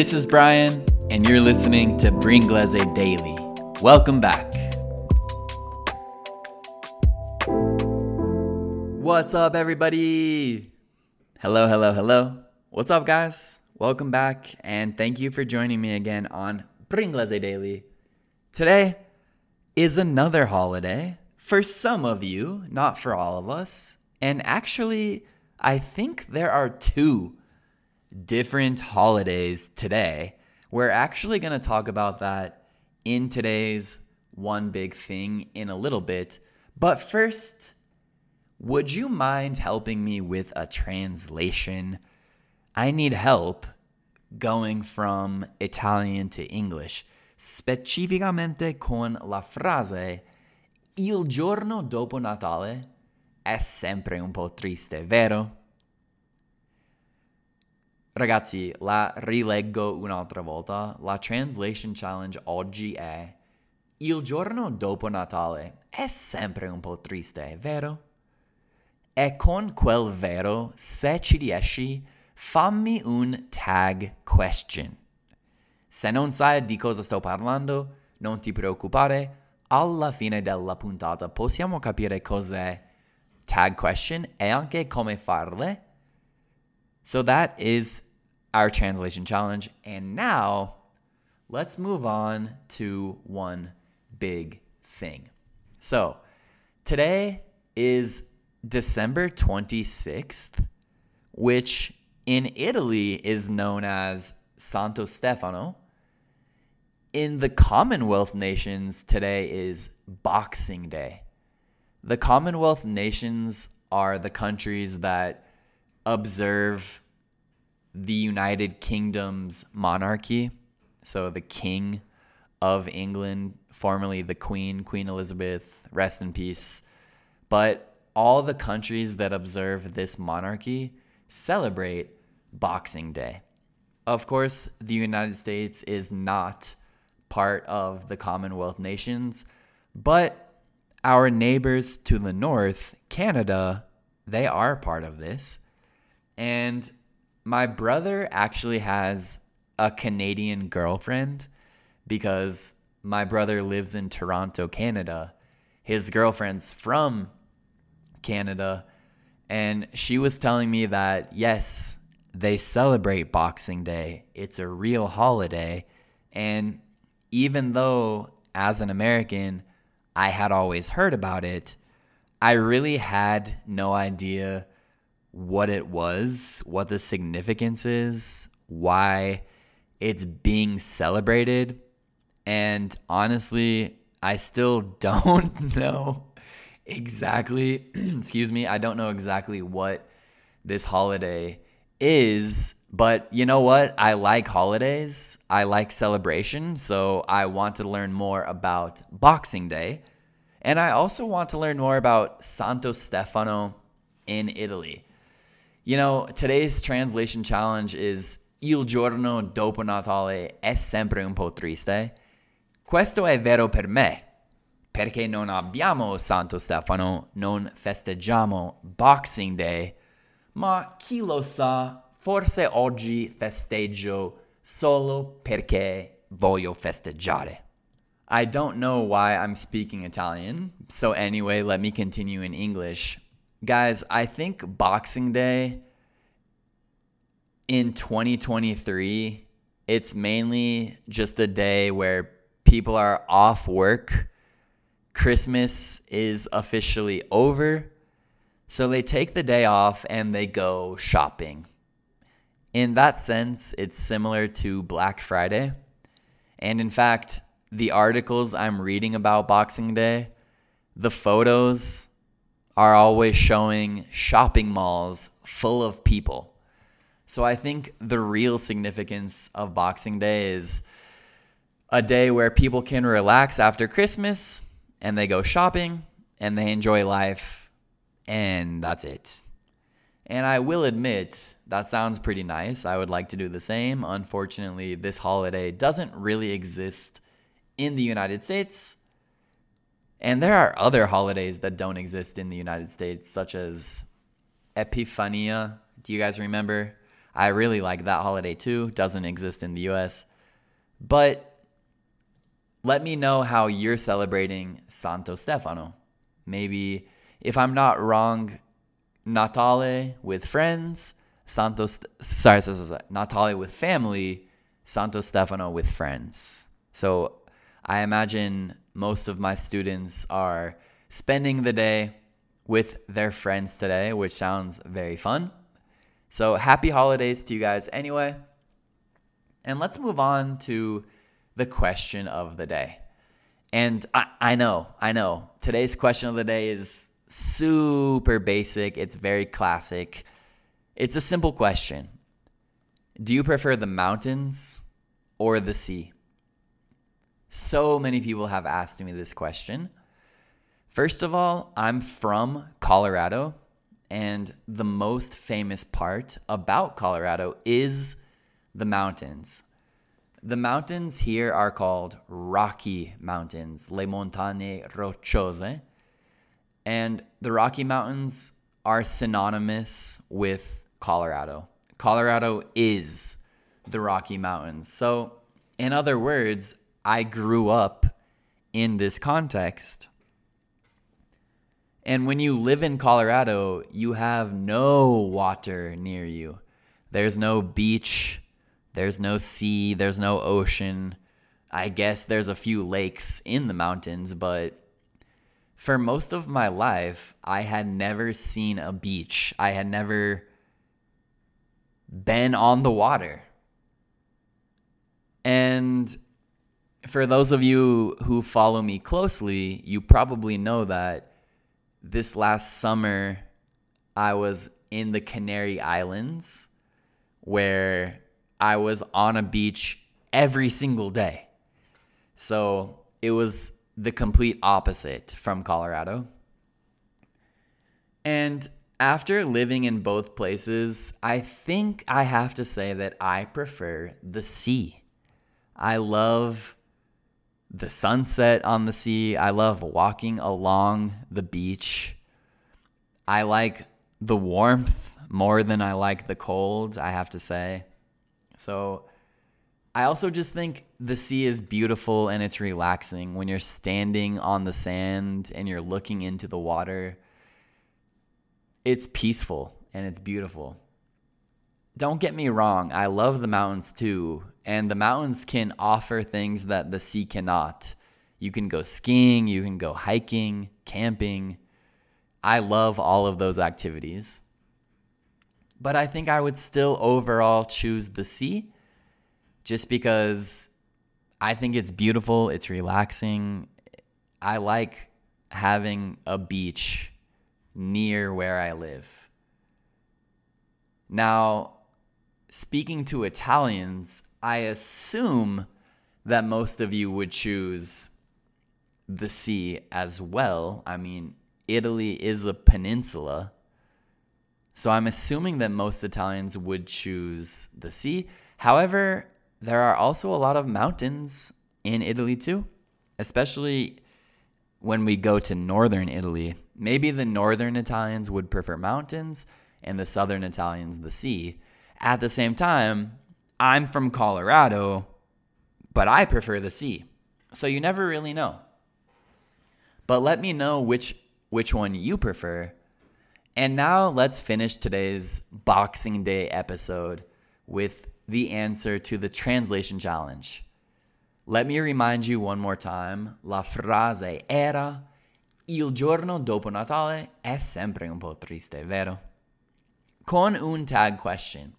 This is Brian, and you're listening to Bringlese Daily. Welcome back. What's up, everybody? Hello, hello, hello. What's up, guys? Welcome back, and thank you for joining me again on Bringlese Daily. Today is another holiday for some of you, not for all of us. And actually, I think there are two different holidays today. We're actually going to talk about that in today's one big thing in a little bit. But first, would you mind helping me with a translation? I need help going from Italian to English, specificamente con la frase Il giorno dopo Natale è sempre un po' triste, vero? Ragazzi, la rileggo un'altra volta. La translation challenge oggi è Il giorno dopo Natale è sempre un po' triste, vero? E con quel vero, se ci riesci, fammi un tag question. Se non sai di cosa sto parlando, non ti preoccupare, alla fine della puntata possiamo capire cos'è tag question e anche come farle. So that is our translation challenge. And now let's move on to one big thing. So today is December 26th, which in Italy is known as Santo Stefano. In the Commonwealth nations, today is Boxing Day. The Commonwealth nations are the countries that observe the United Kingdom's monarchy. So the King of England, formerly the Queen, Queen Elizabeth, rest in peace. But all the countries that observe this monarchy celebrate Boxing Day. Of course, the United States is not part of the Commonwealth nations, but our neighbors to the north, Canada, they are part of this. And my brother actually has a Canadian girlfriend because my brother lives in Toronto, Canada. His girlfriend's from Canada. And she was telling me that, yes, they celebrate Boxing Day. It's a real holiday. And even though, as an American, I had always heard about it, I really had no idea what it was, what the significance is, why it's being celebrated. And honestly, I still don't know exactly, excuse me, I don't know exactly what this holiday is, but you know what? I like holidays. I like celebration, so I want to learn more about Boxing Day. And I also want to learn more about Santo Stefano in Italy. You know, today's translation challenge is Il giorno dopo Natale è sempre un po' triste. Questo è vero per me, perché non abbiamo Santo Stefano, non festeggiamo Boxing Day, ma chi lo sa, forse oggi festeggio solo perché voglio festeggiare. I don't know why I'm speaking Italian, so anyway, let me continue in English. Guys, I think Boxing Day in 2023, it's mainly just a day where people are off work. Christmas is officially over. So they take the day off and they go shopping. In that sense, it's similar to Black Friday. And in fact, the articles I'm reading about Boxing Day, the photos are always showing shopping malls full of people. So I think the real significance of Boxing Day is a day where people can relax after Christmas and they go shopping and they enjoy life and that's it. And I will admit, that sounds pretty nice. I would like to do the same. Unfortunately, this holiday doesn't really exist in the United States. And there are other holidays that don't exist in the United States, such as Epifania. Do you guys remember? I really like that holiday too. Doesn't exist in the US. But let me know how you're celebrating Santo Stefano. Maybe, if I'm not wrong, Natale with friends, Santo, sorry, sorry, sorry, Natale with family, Santo Stefano with friends. So I imagine most of my students are spending the day with their friends today, which sounds very fun. So happy holidays to you guys anyway. And let's move on to the question of the day. And I, I know, I know, today's question of the day is super basic, it's very classic. It's a simple question Do you prefer the mountains or the sea? So many people have asked me this question. First of all, I'm from Colorado, and the most famous part about Colorado is the mountains. The mountains here are called Rocky Mountains, Les Montagne Rocciose. And the Rocky Mountains are synonymous with Colorado. Colorado is the Rocky Mountains. So, in other words, I grew up in this context. And when you live in Colorado, you have no water near you. There's no beach, there's no sea, there's no ocean. I guess there's a few lakes in the mountains, but for most of my life, I had never seen a beach. I had never been on the water. And for those of you who follow me closely, you probably know that this last summer I was in the Canary Islands where I was on a beach every single day. So it was the complete opposite from Colorado. And after living in both places, I think I have to say that I prefer the sea. I love the sunset on the sea. I love walking along the beach. I like the warmth more than I like the cold, I have to say. So I also just think the sea is beautiful and it's relaxing when you're standing on the sand and you're looking into the water. It's peaceful and it's beautiful. Don't get me wrong, I love the mountains too, and the mountains can offer things that the sea cannot. You can go skiing, you can go hiking, camping. I love all of those activities but I think I would still overall choose the sea just because I think it's beautiful, it's relaxing. I like having a beach near where I live. Now, speaking to Italians, I assume that most of you would choose the sea as well. I mean, Italy is a peninsula. So I'm assuming that most Italians would choose the sea. However, there are also a lot of mountains in Italy too, especially when we go to northern Italy. Maybe the northern Italians would prefer mountains and the southern Italians the sea. At the same time, I'm from Colorado, but I prefer the sea. So you never really know. But let me know which which one you prefer and now let's finish today's Boxing Day episode with the answer to the translation challenge. Let me remind you one more time. La frase era Il giorno dopo Natale è sempre un po' triste, vero? Con un tag question.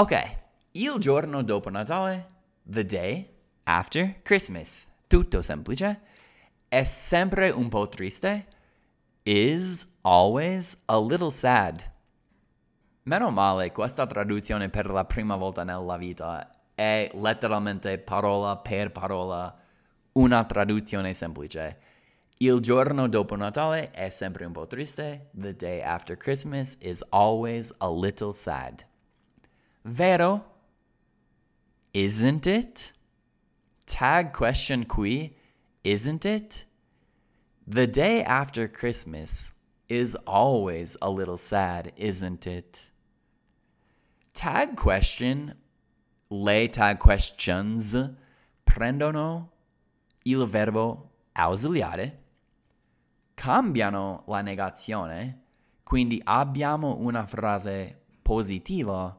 Ok, il giorno dopo Natale, the day after Christmas, tutto semplice, è sempre un po' triste is always a little sad. Meno male, questa traduzione per la prima volta nella vita è letteralmente parola per parola una traduzione semplice. Il giorno dopo Natale è sempre un po' triste. The day after Christmas is always a little sad. Vero? Isn't it? Tag question qui, isn't it? The day after Christmas is always a little sad, isn't it? tag question, le tag questions prendono il verbo ausiliare, cambiano la negazione, quindi abbiamo una frase positiva,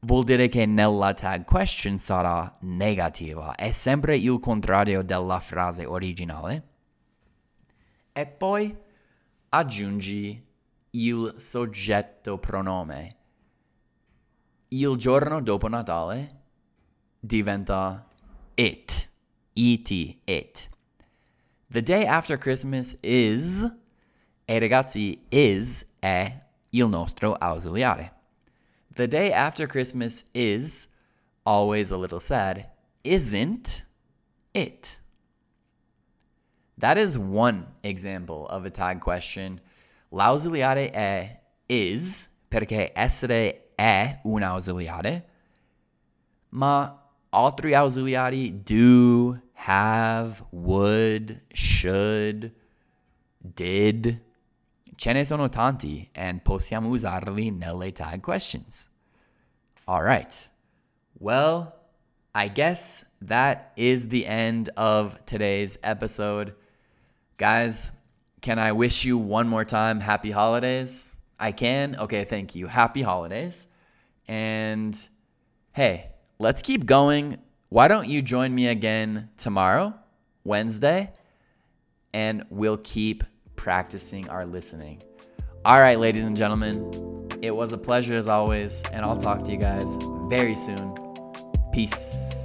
vuol dire che nella tag question sarà negativa, è sempre il contrario della frase originale. E poi aggiungi il soggetto pronome. Il giorno dopo Natale diventa it. it, it. The day after Christmas is, e ragazzi, is è il nostro ausiliare. The day after Christmas is, always a little sad, isn't it. That is one example of a tag question. L'ausiliare è is, perché essere è un ausiliare, ma altri ausiliari do, have, would, should, did. Ce ne sono tanti and possiamo usarli nelle tag questions. All right. Well, I guess that is the end of today's episode. Guys, can I wish you one more time happy holidays? I can? Okay, thank you. Happy holidays. And hey, let's keep going. Why don't you join me again tomorrow, Wednesday, and we'll keep practicing our listening. All right, ladies and gentlemen, it was a pleasure as always, and I'll talk to you guys very soon. Peace.